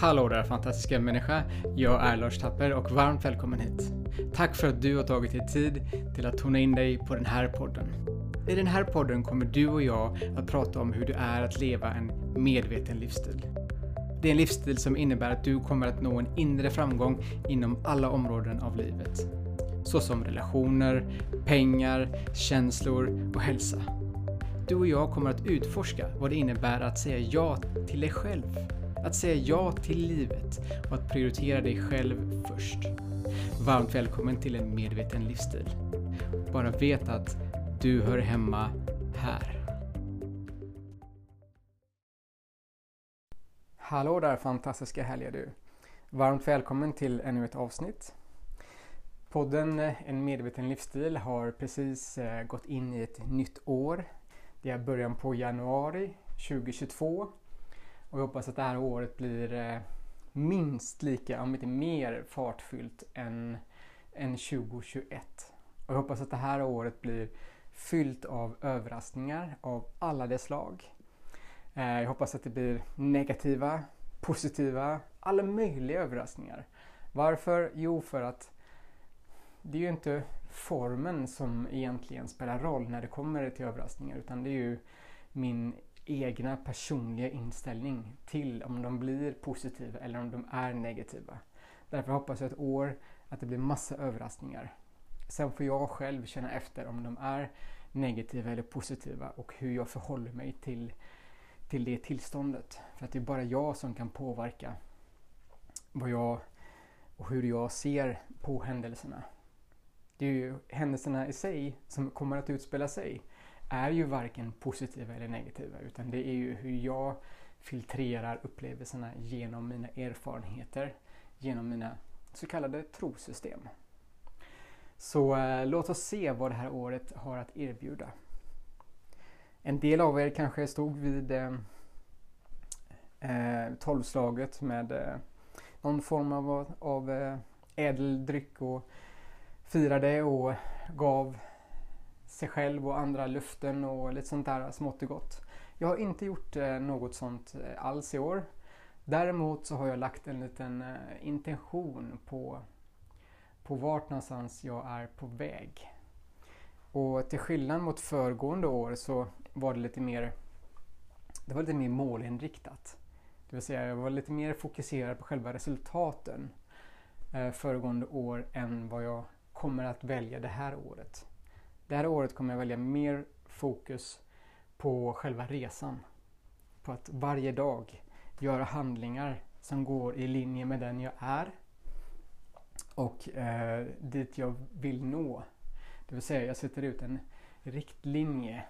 Hallå där fantastiska människa! Jag är Lars Tapper och varmt välkommen hit. Tack för att du har tagit dig tid till att tona in dig på den här podden. I den här podden kommer du och jag att prata om hur det är att leva en medveten livsstil. Det är en livsstil som innebär att du kommer att nå en inre framgång inom alla områden av livet. Såsom relationer, pengar, känslor och hälsa. Du och jag kommer att utforska vad det innebär att säga ja till dig själv. Att säga ja till livet och att prioritera dig själv först. Varmt välkommen till en medveten livsstil. Bara vet att du hör hemma här. Hallå där fantastiska härliga du. Varmt välkommen till ännu ett avsnitt. Podden eh, En medveten livsstil har precis eh, gått in i ett nytt år. Det är början på januari 2022 och jag hoppas att det här året blir eh, minst lika, om inte mer fartfyllt än, än 2021. Och jag hoppas att det här året blir fyllt av överraskningar av alla dess slag. Eh, jag hoppas att det blir negativa, positiva, alla möjliga överraskningar. Varför? Jo, för att det är ju inte formen som egentligen spelar roll när det kommer till överraskningar utan det är ju min egna personliga inställning till om de blir positiva eller om de är negativa. Därför hoppas jag ett år att det blir massa överraskningar. Sen får jag själv känna efter om de är negativa eller positiva och hur jag förhåller mig till, till det tillståndet. För att det är bara jag som kan påverka vad jag och hur jag ser på händelserna. Det är ju händelserna i sig som kommer att utspela sig är ju varken positiva eller negativa utan det är ju hur jag filtrerar upplevelserna genom mina erfarenheter, genom mina så kallade trosystem. Så eh, låt oss se vad det här året har att erbjuda. En del av er kanske stod vid eh, eh tolvslaget med eh, någon form av, av eh, ädel dryck och firade och gav sig själv och andra luften och lite sånt där smått och gott. Jag har inte gjort eh, något sånt eh, alls i år. Däremot så har jag lagt en liten eh, intention på, på vart någonstans jag är på väg. Och till skillnad mot föregående år så var det lite mer det var lite mer målinriktat. Det vill säga jag var lite mer fokuserad på själva resultaten föregående år än vad jag kommer att välja det här året. Det här året kommer jag välja mer fokus på själva resan. På att varje dag göra handlingar som går i linje med den jag är och eh, dit jag vill nå. Det vill säga jag sätter ut en riktlinje.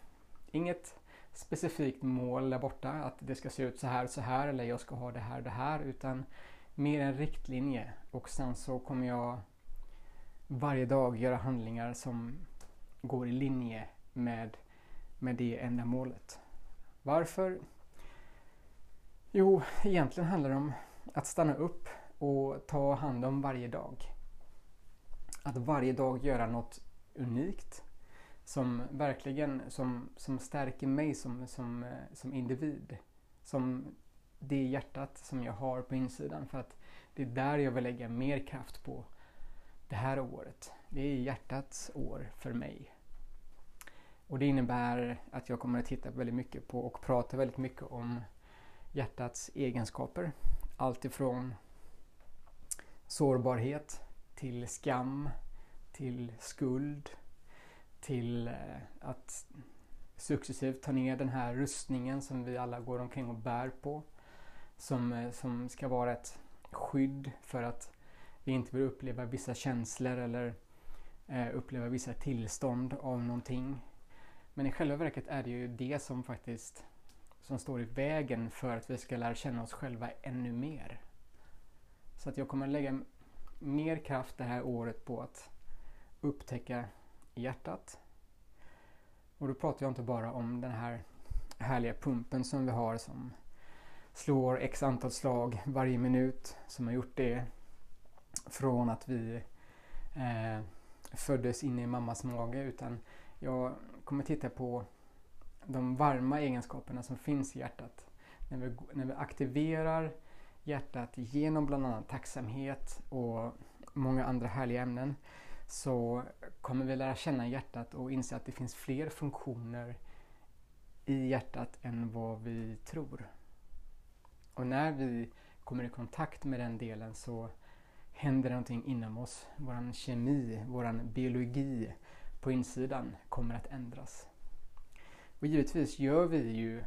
Inget specifikt mål där borta att det ska se ut så här och så här eller jag ska ha det här och det här utan mer en riktlinje och sen så kommer jag varje dag göra handlingar som går i linje med, med det ändamålet. Varför? Jo, egentligen handlar det om att stanna upp och ta hand om varje dag. Att varje dag göra något unikt som verkligen som, som stärker mig som, som, som individ. Som det hjärtat som jag har på insidan. För att det är där jag vill lägga mer kraft på det här året. Det är hjärtats år för mig. Och det innebär att jag kommer att titta väldigt mycket på och prata väldigt mycket om hjärtats egenskaper. Allt ifrån sårbarhet till skam, till skuld, till eh, att successivt ta ner den här rustningen som vi alla går omkring och bär på. Som, eh, som ska vara ett skydd för att vi inte vill uppleva vissa känslor eller eh, uppleva vissa tillstånd av någonting. Men i själva verket är det ju det som faktiskt som står i vägen för att vi ska lära känna oss själva ännu mer. Så att jag kommer lägga mer kraft det här året på att upptäcka hjärtat. Och då pratar jag inte bara om den här härliga pumpen som vi har som slår x antal slag varje minut som har gjort det från att vi eh, föddes in i mammas mage utan jag kommer titta på de varma egenskaperna som finns i hjärtat. När vi, när vi aktiverar hjärtat genom bland annat tacksamhet och många andra härliga ämnen så kommer vi lära känna hjärtat och inse att det finns fler funktioner i hjärtat än vad vi tror. Och när vi kommer i kontakt med den delen så händer det någonting inom oss. Vår kemi, vår biologi på insidan kommer att ändras. Och givetvis gör vi ju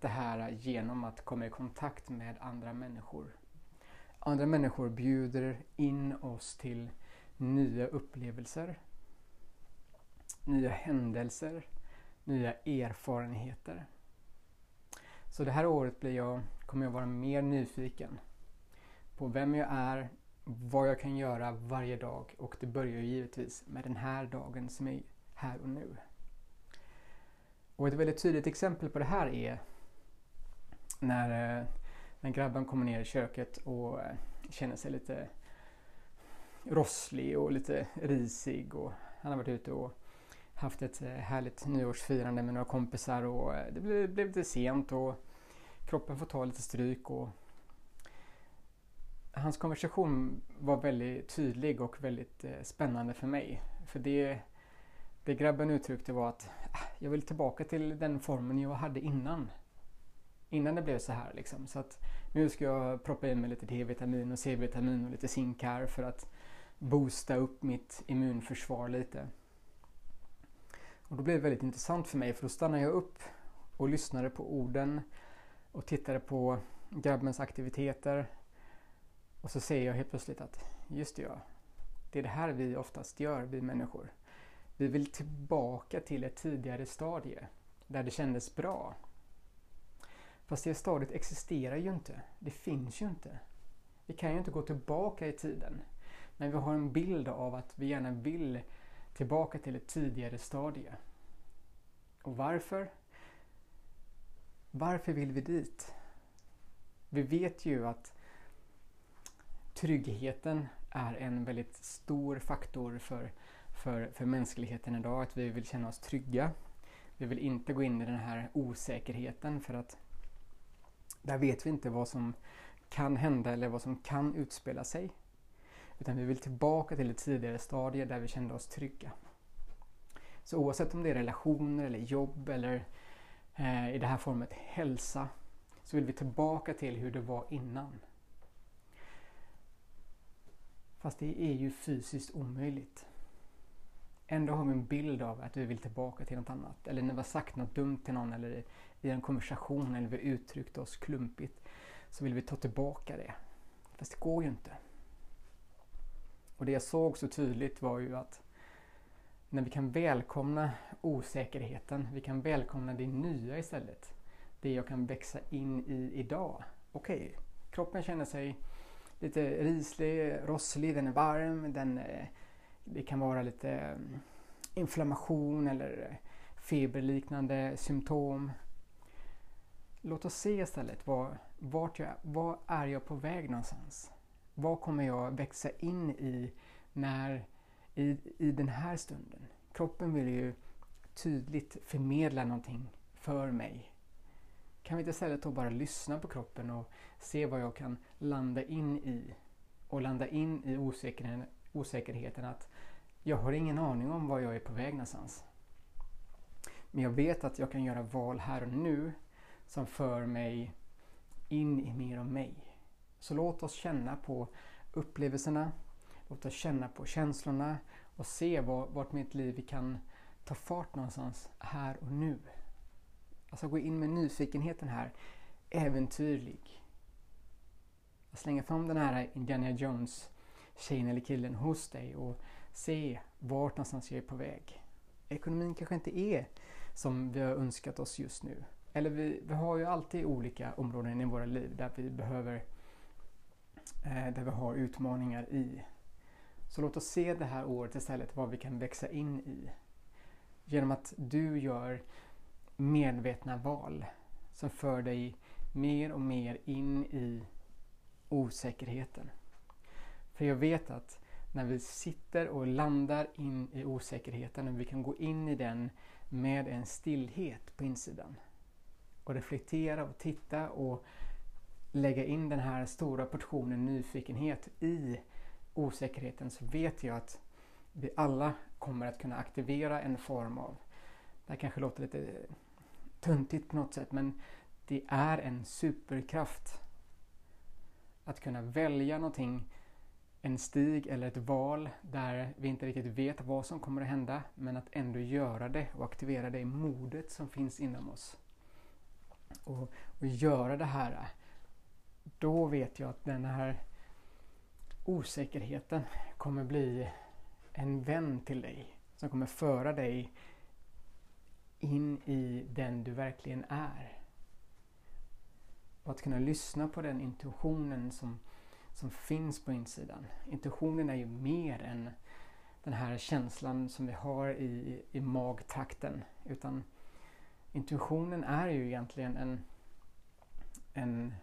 det här genom att komma i kontakt med andra människor. Andra människor bjuder in oss till nya upplevelser, nya händelser, nya erfarenheter. Så det här året blir jag, kommer jag vara mer nyfiken på vem jag är, vad jag kan göra varje dag och det börjar givetvis med den här dagen som är här och nu. Och ett väldigt tydligt exempel på det här är när, eh, när grabben kommer ner i köket och eh, känner sig lite rosslig och lite risig och han har varit ute och haft ett eh, härligt nyårsfirande med några kompisar och det blev, blev lite sent och kroppen får ta lite stryk och hans konversation var väldigt tydlig och väldigt eh, spännande för mig. För det, det grabben uttryckte var att ah, jag vill tillbaka till den formen jag hade innan innan det blev så här. Liksom. Så att nu ska jag proppa in mig lite D-vitamin och C-vitamin och lite zink här för att boosta upp mitt immunförsvar lite. Och då blev det väldigt intressant för mig för då stannade jag upp och lyssnade på orden och tittade på grabbens aktiviteter. Och så ser jag helt plötsligt att just det ja, det är det här vi oftast gör, vi människor. Vi vill tillbaka till ett tidigare stadie där det kändes bra. Fast det stadiet existerar ju inte. Det finns ju inte. Vi kan ju inte gå tillbaka i tiden. Men vi har en bild av att vi gärna vill tillbaka till ett tidigare stadie. Och varför? Varför vill vi dit? Vi vet ju att tryggheten är en väldigt stor faktor för, för, för mänskligheten idag. Att vi vill känna oss trygga. Vi vill inte gå in i den här osäkerheten för att där vet vi inte vad som kan hända eller vad som kan utspela sig. Utan vi vill tillbaka till ett tidigare stadie där vi kände oss trygga. Så oavsett om det är relationer eller jobb eller eh, i det här formet hälsa så vill vi tillbaka till hur det var innan. Fast det är ju fysiskt omöjligt. Ändå har vi en bild av att vi vill tillbaka till något annat. Eller när vi har sagt något dumt till någon eller i en konversation eller vi uttryckt oss klumpigt så vill vi ta tillbaka det. Fast det går ju inte. Och det jag såg så tydligt var ju att när vi kan välkomna osäkerheten, vi kan välkomna det nya istället. Det jag kan växa in i idag. Okej, okay, kroppen känner sig lite rislig, rosslig, den är varm, den, eh, det kan vara lite mm, inflammation eller eh, feberliknande symptom. Låt oss se istället var, vart jag, var är jag på väg någonstans? Vad kommer jag växa in i när, i, i den här stunden? Kroppen vill ju tydligt förmedla någonting för mig. Kan vi inte istället då bara lyssna på kroppen och se vad jag kan landa in i? Och landa in i osäkerheten, osäkerheten att jag har ingen aning om var jag är på väg någonstans. Men jag vet att jag kan göra val här och nu som för mig in i mer av mig. Så låt oss känna på upplevelserna, låt oss känna på känslorna och se vart mitt liv kan ta fart någonstans här och nu. Alltså gå in med nyfikenheten här, äventyrlig. Att slänga fram den här Indiana Jones tjejen eller killen hos dig och se vart någonstans jag är på väg. Ekonomin kanske inte är som vi har önskat oss just nu. Eller vi, vi har ju alltid olika områden i våra liv där vi behöver eh, där vi har utmaningar i. Så låt oss se det här året istället vad vi kan växa in i. Genom att du gör medvetna val som för dig mer och mer in i osäkerheten. För jag vet att när vi sitter och landar in i osäkerheten och vi kan gå in i den med en stillhet på insidan och reflektera och titta och lägga in den här stora portionen nyfikenhet i osäkerheten så vet jag att vi alla kommer att kunna aktivera en form av, det här kanske låter lite tuntigt på något sätt, men det är en superkraft att kunna välja någonting, en stig eller ett val där vi inte riktigt vet vad som kommer att hända, men att ändå göra det och aktivera det modet som finns inom oss. Och, och göra det här, då vet jag att den här osäkerheten kommer bli en vän till dig som kommer föra dig in i den du verkligen är. Och att kunna lyssna på den intuitionen som, som finns på insidan. Intuitionen är ju mer än den här känslan som vi har i, i magtrakten. Utan intuitionen är ju egentligen en, en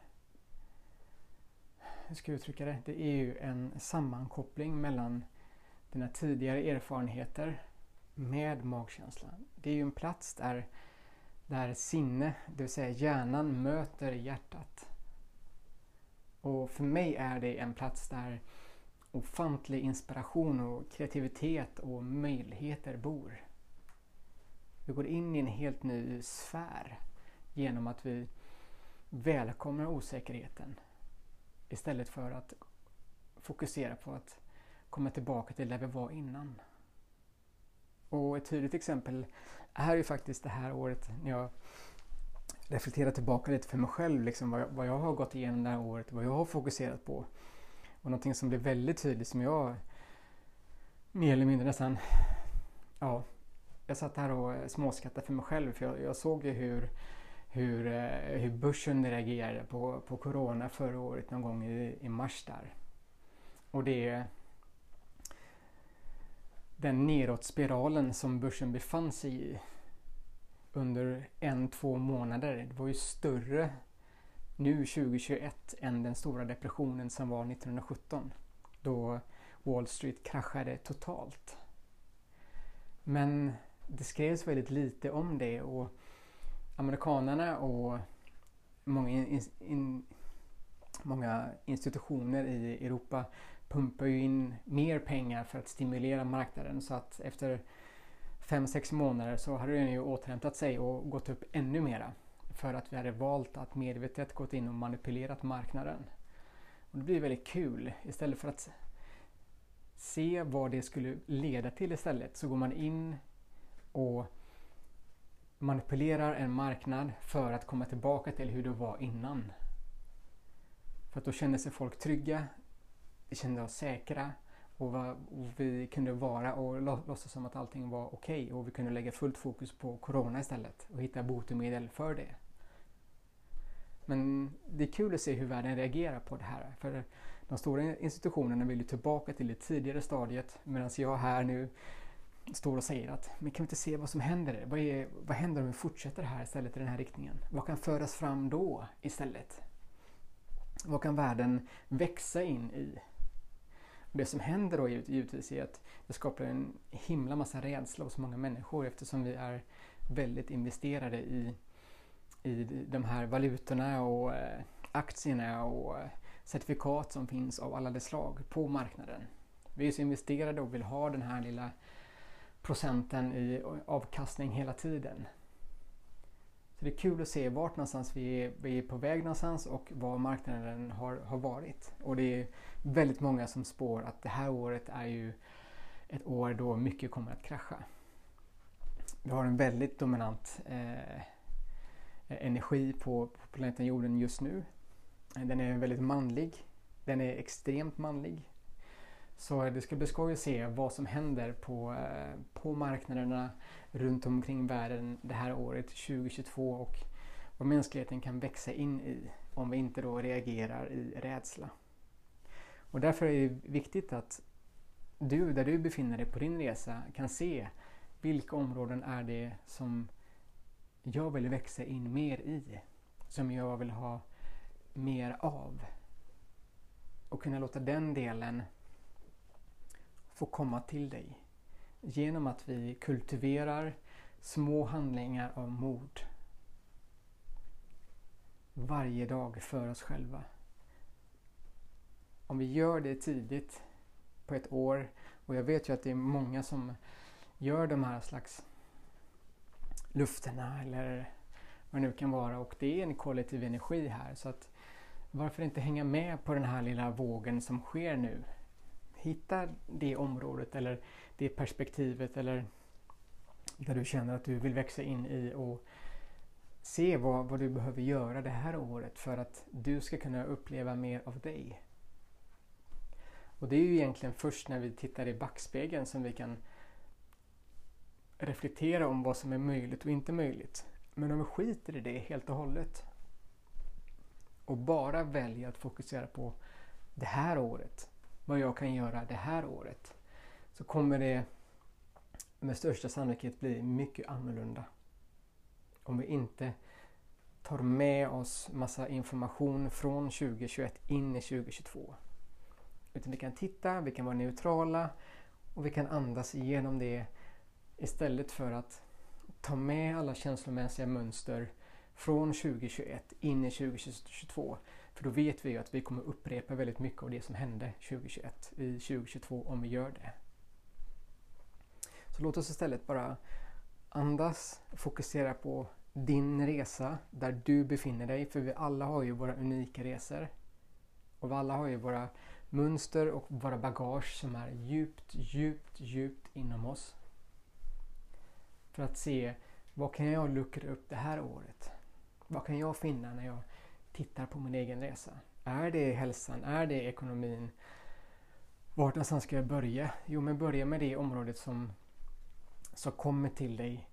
hur ska jag uttrycka det? Det är ju en sammankoppling mellan dina tidigare erfarenheter med magkänslan. Det är ju en plats där, där sinne, det vill säga hjärnan, möter hjärtat. Och för mig är det en plats där ofantlig inspiration och kreativitet och möjligheter bor. Vi går in i en helt ny sfär genom att vi välkomnar osäkerheten istället för att fokusera på att komma tillbaka till där vi var innan. Och ett tydligt exempel är ju faktiskt det här året när jag reflekterar tillbaka lite för mig själv, liksom vad, jag, vad jag har gått igenom det här året, vad jag har fokuserat på. Och någonting som blev väldigt tydligt som jag mer eller mindre nästan, ja, jag satt här och småskattade för mig själv för jag, jag såg ju hur, hur, eh, hur börsen reagerade på, på Corona förra året någon gång i, i mars där. Och det den nedåtspiralen som börsen befann sig i under en, två månader. Det var ju större nu 2021 än den stora depressionen som var 1917 då Wall Street kraschade totalt. Men det skrevs väldigt lite om det och amerikanerna och många, in, in, många institutioner i Europa pumpar ju in mer pengar för att stimulera marknaden så att efter 5-6 månader så hade den ju återhämtat sig och gått upp ännu mera. För att vi hade valt att medvetet gått in och manipulerat marknaden. Och det blir väldigt kul. Istället för att se vad det skulle leda till istället så går man in och manipulerar en marknad för att komma tillbaka till hur det var innan. För att då känner sig folk trygga, vi kände oss säkra och, var, och vi kunde vara och låtsas som att allting var okej okay, och vi kunde lägga fullt fokus på Corona istället och hitta botemedel för det. Men det är kul att se hur världen reagerar på det här. För de stora institutionerna vill ju tillbaka till det tidigare stadiet medan jag här nu står och säger att men kan vi inte se vad som händer? Vad, är, vad händer om vi fortsätter här istället i den här riktningen? Vad kan föras fram då istället? Vad kan världen växa in i? Det som händer då givetvis är att det skapar en himla massa rädsla hos många människor eftersom vi är väldigt investerade i, i de här valutorna och eh, aktierna och eh, certifikat som finns av alla dess slag på marknaden. Vi är så investerade och vill ha den här lilla procenten i avkastning hela tiden. Så det är kul att se vart någonstans vi är, vi är på väg någonstans och var marknaden har, har varit. Och det är väldigt många som spår att det här året är ju ett år då mycket kommer att krascha. Vi har en väldigt dominant eh, energi på, på planeten jorden just nu. Den är väldigt manlig. Den är extremt manlig. Så det ska bli skoj att se vad som händer på, eh, på marknaderna runt omkring världen det här året 2022 och vad mänskligheten kan växa in i om vi inte då reagerar i rädsla. Och därför är det viktigt att du, där du befinner dig på din resa, kan se vilka områden är det som jag vill växa in mer i, som jag vill ha mer av. Och kunna låta den delen få komma till dig genom att vi kultiverar små handlingar av mod. varje dag för oss själva. Om vi gör det tidigt på ett år och jag vet ju att det är många som gör de här slags lufterna eller vad det nu kan vara och det är en kollektiv energi här så att varför inte hänga med på den här lilla vågen som sker nu? Hitta det området eller det perspektivet eller där du känner att du vill växa in i och se vad, vad du behöver göra det här året för att du ska kunna uppleva mer av dig. Och det är ju egentligen först när vi tittar i backspegeln som vi kan reflektera om vad som är möjligt och inte möjligt. Men om vi skiter i det helt och hållet och bara väljer att fokusera på det här året, vad jag kan göra det här året, så kommer det med största sannolikhet bli mycket annorlunda. Om vi inte tar med oss massa information från 2021 in i 2022. Utan vi kan titta, vi kan vara neutrala och vi kan andas igenom det istället för att ta med alla känslomässiga mönster från 2021 in i 2022. För då vet vi ju att vi kommer upprepa väldigt mycket av det som hände 2021 i 2022 om vi gör det. Låt oss istället bara andas, fokusera på din resa där du befinner dig. För vi alla har ju våra unika resor. Och vi alla har ju våra mönster och våra bagage som är djupt, djupt, djupt inom oss. För att se vad kan jag luckra upp det här året? Vad kan jag finna när jag tittar på min egen resa? Är det hälsan? Är det ekonomin? Vart någonstans ska jag börja? Jo, men börja med det området som, som kommer till dig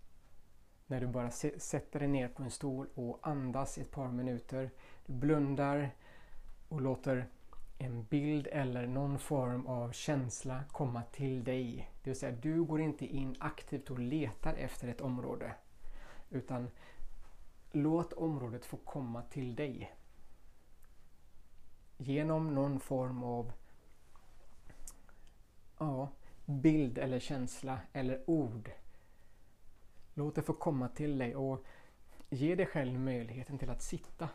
när du bara sätter dig ner på en stol och andas i ett par minuter. Du blundar och låter en bild eller någon form av känsla komma till dig. Det vill säga, du går inte in aktivt och letar efter ett område. Utan låt området få komma till dig. Genom någon form av ja, bild eller känsla eller ord. Låt det få komma till dig och ge dig själv möjligheten till att sitta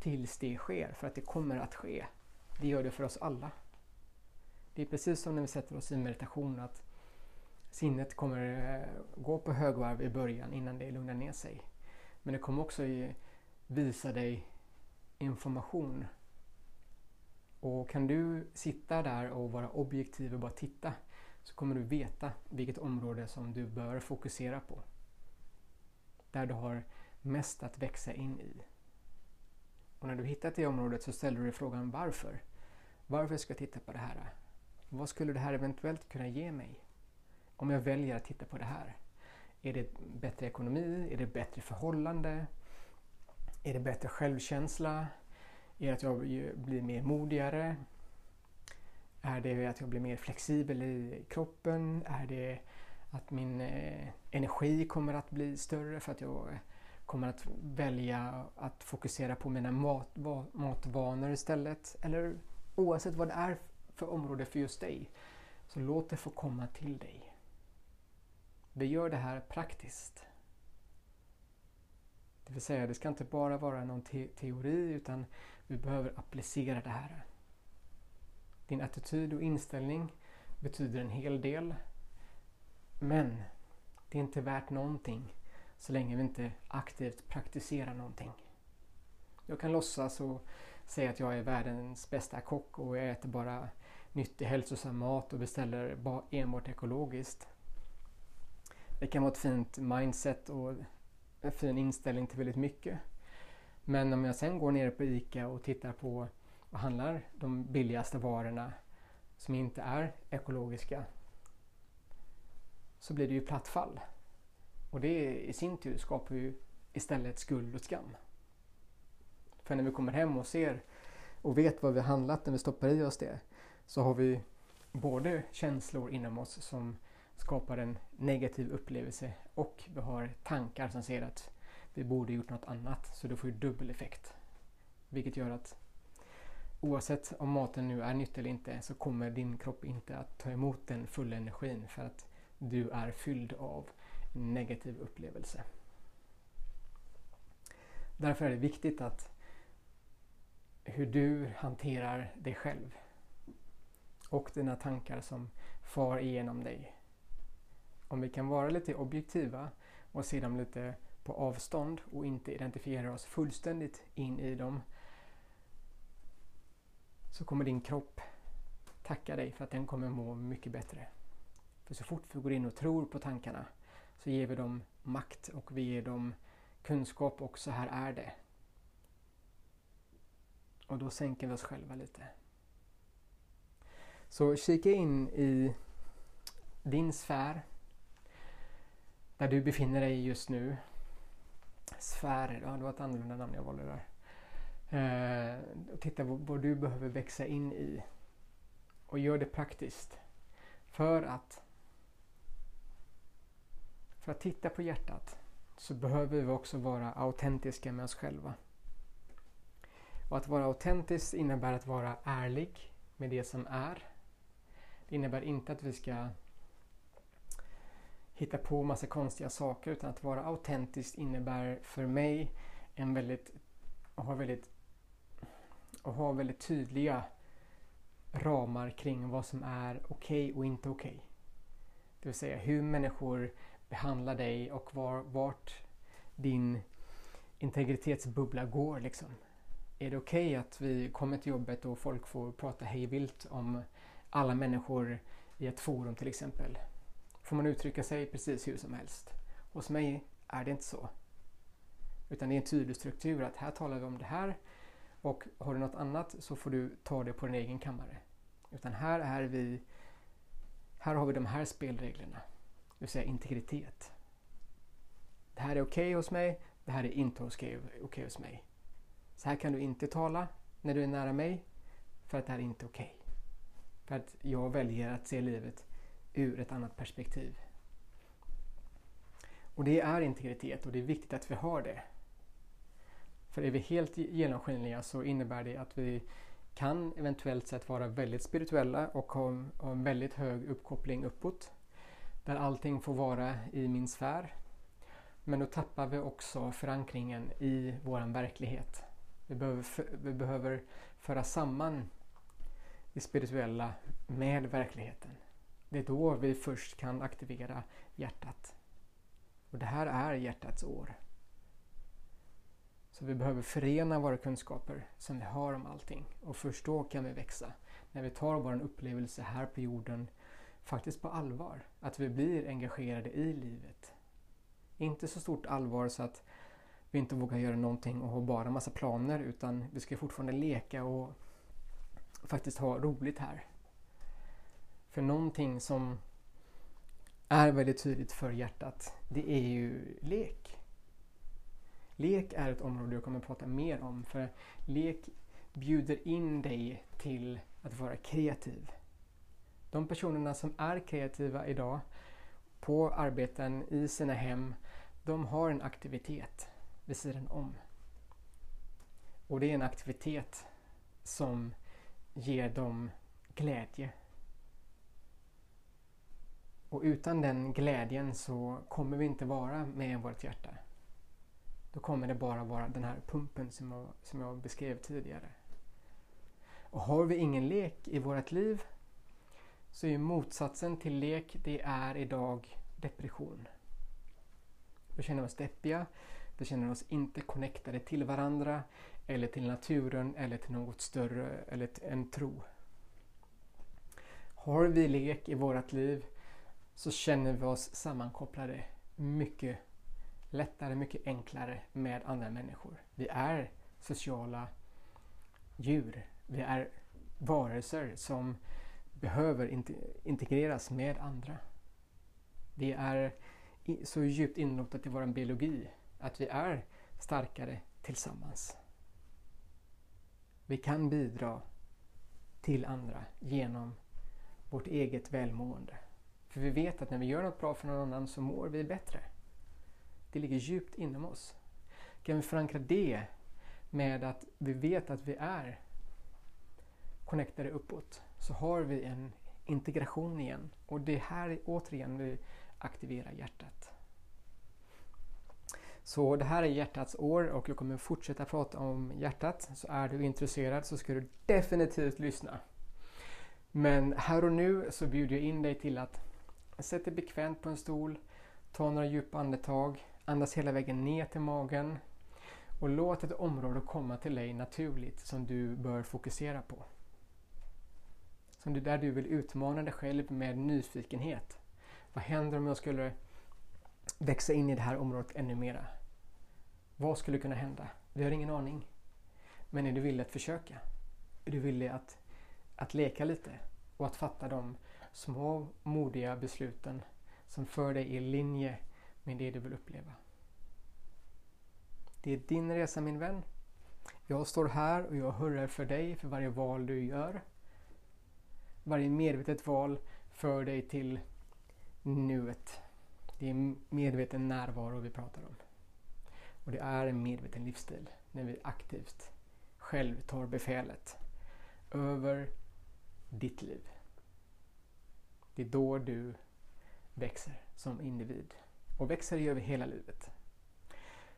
tills det sker. För att det kommer att ske. Det gör det för oss alla. Det är precis som när vi sätter oss i meditation att sinnet kommer eh, gå på högvarv i början innan det lugnar ner sig. Men det kommer också visa dig information. Och kan du sitta där och vara objektiv och bara titta så kommer du veta vilket område som du bör fokusera på. Där du har mest att växa in i. Och när du hittat det området så ställer du dig frågan varför? Varför ska jag titta på det här? Vad skulle det här eventuellt kunna ge mig? Om jag väljer att titta på det här. Är det bättre ekonomi? Är det bättre förhållande? Är det bättre självkänsla? Är det att jag blir mer modigare? Är det att jag blir mer flexibel i kroppen? Är det att min eh, energi kommer att bli större för att jag eh, kommer att välja att fokusera på mina mat, va, matvanor istället? Eller oavsett vad det är för område för just dig, så låt det få komma till dig. Vi gör det här praktiskt. Det vill säga, det ska inte bara vara någon te teori utan vi behöver applicera det här. Din attityd och inställning betyder en hel del. Men det är inte värt någonting så länge vi inte aktivt praktiserar någonting. Jag kan låtsas och säga att jag är världens bästa kock och jag äter bara nyttig hälsosam mat och beställer enbart ekologiskt. Det kan vara ett fint mindset och en fin inställning till väldigt mycket. Men om jag sen går ner på ICA och tittar på och handlar de billigaste varorna som inte är ekologiska så blir det ju platt fall. Och det i sin tur skapar ju istället skuld och skam. För när vi kommer hem och ser och vet vad vi har handlat när vi stoppar i oss det så har vi både känslor inom oss som skapar en negativ upplevelse och vi har tankar som säger att vi borde gjort något annat så det får ju dubbel effekt. Vilket gör att oavsett om maten nu är nyttig eller inte så kommer din kropp inte att ta emot den fulla energin för att du är fylld av negativ upplevelse. Därför är det viktigt att hur du hanterar dig själv och dina tankar som far igenom dig. Om vi kan vara lite objektiva och se dem lite på avstånd och inte identifiera oss fullständigt in i dem så kommer din kropp tacka dig för att den kommer må mycket bättre. För så fort vi går in och tror på tankarna så ger vi dem makt och vi ger dem kunskap och så här är det. Och då sänker vi oss själva lite. Så kika in i din sfär där du befinner dig just nu. Sfär, ja det var ett annorlunda namn jag valde där. Eh, titta vad, vad du behöver växa in i. Och gör det praktiskt. För att för att titta på hjärtat så behöver vi också vara autentiska med oss själva. Och att vara autentisk innebär att vara ärlig med det som är. Det innebär inte att vi ska hitta på massa konstiga saker utan att vara autentisk innebär för mig en väldigt, att ha väldigt, och ha väldigt tydliga ramar kring vad som är okej okay och inte okej. Okay. Det vill säga hur människor behandlar dig och var, vart din integritetsbubbla går. Liksom. Är det okej okay att vi kommer till jobbet och folk får prata hejvilt om alla människor i ett forum till exempel? Får man uttrycka sig precis hur som helst? Hos mig är det inte så. Utan det är en tydlig struktur att här talar vi om det här och har du något annat så får du ta det på din egen kammare. Utan här är vi här har vi de här spelreglerna. Det vill säga integritet. Det här är okej okay hos mig, det här är inte okej okay hos mig. Så här kan du inte tala när du är nära mig för att det här är inte okej. Okay. För att jag väljer att se livet ur ett annat perspektiv. Och det är integritet och det är viktigt att vi har det. För är vi helt genomskinliga så innebär det att vi kan eventuellt sett vara väldigt spirituella och ha, ha en väldigt hög uppkoppling uppåt. Där allting får vara i min sfär. Men då tappar vi också förankringen i våran verklighet. Vi behöver, vi behöver föra samman det spirituella med verkligheten. Det är då vi först kan aktivera hjärtat. Och det här är hjärtats år. Så vi behöver förena våra kunskaper som vi har om allting och först då kan vi växa. När vi tar vår upplevelse här på jorden faktiskt på allvar. Att vi blir engagerade i livet. Inte så stort allvar så att vi inte vågar göra någonting och ha bara massa planer utan vi ska fortfarande leka och faktiskt ha roligt här. För någonting som är väldigt tydligt för hjärtat, det är ju lek. Lek är ett område jag kommer att prata mer om för lek bjuder in dig till att vara kreativ. De personerna som är kreativa idag på arbeten, i sina hem, de har en aktivitet vid sidan om. Och det är en aktivitet som ger dem glädje. Och utan den glädjen så kommer vi inte vara med vårt hjärta. Då kommer det bara vara den här pumpen som jag, som jag beskrev tidigare. Och har vi ingen lek i vårt liv så är motsatsen till lek, det är idag depression. Vi känner oss deppiga, vi känner oss inte connectade till varandra eller till naturen eller till något större eller en tro. Har vi lek i vårt liv så känner vi oss sammankopplade mycket lättare, mycket enklare med andra människor. Vi är sociala djur. Vi är varelser som behöver integreras med andra. Det är så djupt inrotat i vår biologi att vi är starkare tillsammans. Vi kan bidra till andra genom vårt eget välmående. För vi vet att när vi gör något bra för någon annan så mår vi bättre. Det ligger djupt inom oss. Kan vi förankra det med att vi vet att vi är connectade uppåt så har vi en integration igen. Och det är här återigen vi aktiverar hjärtat. Så det här är hjärtats år och jag kommer fortsätta prata om hjärtat. Så är du intresserad så ska du definitivt lyssna. Men här och nu så bjuder jag in dig till att sätta dig bekvämt på en stol, ta några djupa andetag, andas hela vägen ner till magen och låt ett område komma till dig naturligt som du bör fokusera på. Som du, där du vill utmana dig själv med nyfikenhet. Vad händer om jag skulle växa in i det här området ännu mera? Vad skulle kunna hända? Vi har ingen aning. Men är du villig att försöka? Är du villig att, att leka lite och att fatta de små modiga besluten som för dig i linje med det du vill uppleva? Det är din resa min vän. Jag står här och jag hurrar för dig för varje val du gör. Varje medvetet val för dig till nuet. Det är medveten närvaro vi pratar om. Och det är en medveten livsstil när vi aktivt själv tar befälet över ditt liv. Det är då du växer som individ. Och växer över hela livet.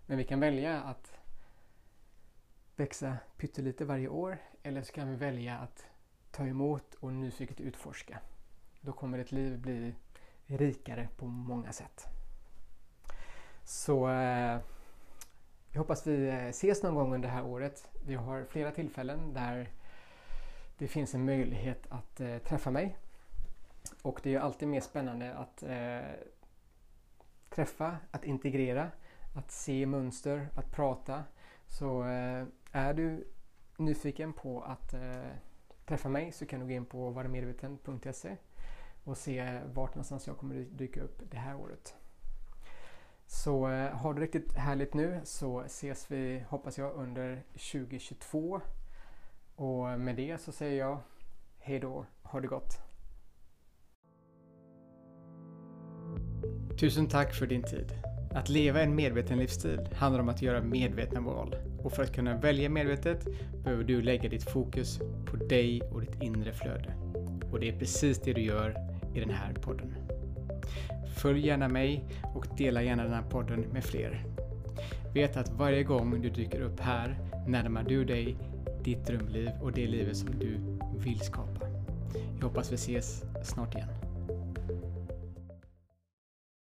Men vi kan välja att växa pyttelite varje år eller så kan vi välja att ta emot och nyfiket utforska. Då kommer ditt liv bli rikare på många sätt. Så eh, jag hoppas vi eh, ses någon gång under det här året. Vi har flera tillfällen där det finns en möjlighet att eh, träffa mig. Och det är alltid mer spännande att eh, träffa, att integrera, att se mönster, att prata. Så eh, är du nyfiken på att eh, träffa mig så kan du gå in på varamedveten.se och se vart någonstans jag kommer dyka upp det här året. Så eh, har du riktigt härligt nu så ses vi, hoppas jag, under 2022. Och med det så säger jag hej då, ha det gott! Tusen tack för din tid. Att leva en medveten livsstil handlar om att göra medvetna val. Och för att kunna välja medvetet behöver du lägga ditt fokus på dig och ditt inre flöde. Och det är precis det du gör i den här podden. Följ gärna mig och dela gärna den här podden med fler. Vet att varje gång du dyker upp här närmar du dig ditt drömliv och det livet som du vill skapa. Jag hoppas vi ses snart igen.